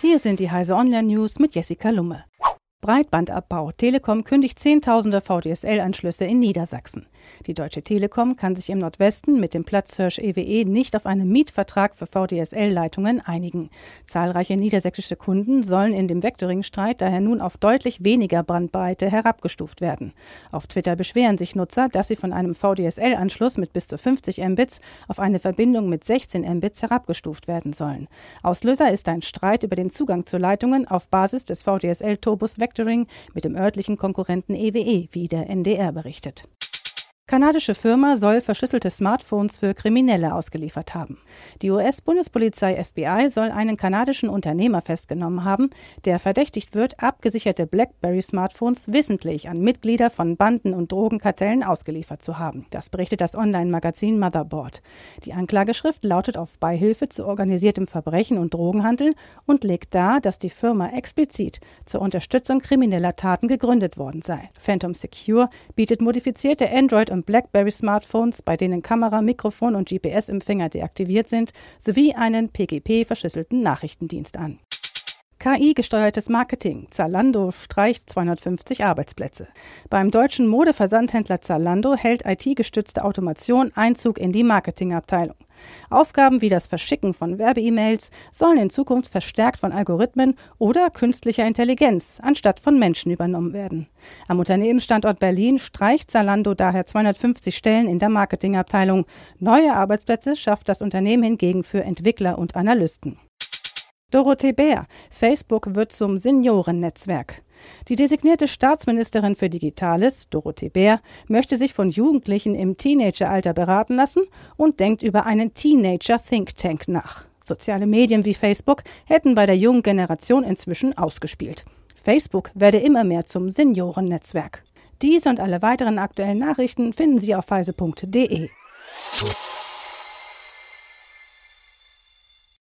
Hier sind die Heise Online News mit Jessica Lumme. Breitbandabbau. Telekom kündigt Zehntausende VDSL-Anschlüsse in Niedersachsen. Die Deutsche Telekom kann sich im Nordwesten mit dem Platzhirsch EWE nicht auf einen Mietvertrag für VDSL-Leitungen einigen. Zahlreiche niedersächsische Kunden sollen in dem Vectoring-Streit daher nun auf deutlich weniger Brandbreite herabgestuft werden. Auf Twitter beschweren sich Nutzer, dass sie von einem VDSL-Anschluss mit bis zu 50 Mbits auf eine Verbindung mit 16 Mbits herabgestuft werden sollen. Auslöser ist ein Streit über den Zugang zu Leitungen auf Basis des VDSL-Turbus Vectoring Manufacturing mit dem örtlichen Konkurrenten EWE, e, wie der NDR berichtet. Kanadische Firma soll verschlüsselte Smartphones für Kriminelle ausgeliefert haben. Die US-Bundespolizei FBI soll einen kanadischen Unternehmer festgenommen haben, der verdächtigt wird, abgesicherte BlackBerry-Smartphones wissentlich an Mitglieder von Banden und Drogenkartellen ausgeliefert zu haben. Das berichtet das Online-Magazin Motherboard. Die Anklageschrift lautet auf Beihilfe zu organisiertem Verbrechen und Drogenhandel und legt dar, dass die Firma explizit zur Unterstützung krimineller Taten gegründet worden sei. Phantom Secure bietet modifizierte Android- und und BlackBerry-Smartphones, bei denen Kamera, Mikrofon und GPS-Empfänger deaktiviert sind, sowie einen PGP-verschlüsselten Nachrichtendienst an. KI-gesteuertes Marketing. Zalando streicht 250 Arbeitsplätze. Beim deutschen Modeversandhändler Zalando hält IT-gestützte Automation Einzug in die Marketingabteilung. Aufgaben wie das Verschicken von Werbe-E-Mails sollen in Zukunft verstärkt von Algorithmen oder künstlicher Intelligenz anstatt von Menschen übernommen werden. Am Unternehmensstandort Berlin streicht Zalando daher 250 Stellen in der Marketingabteilung. Neue Arbeitsplätze schafft das Unternehmen hingegen für Entwickler und Analysten. Dorothee Bär. Facebook wird zum Seniorennetzwerk. Die designierte Staatsministerin für Digitales, Dorothee Bär, möchte sich von Jugendlichen im Teenageralter beraten lassen und denkt über einen Teenager Think Tank nach. Soziale Medien wie Facebook hätten bei der jungen Generation inzwischen ausgespielt. Facebook werde immer mehr zum Seniorennetzwerk. Diese und alle weiteren aktuellen Nachrichten finden Sie auf heise.de.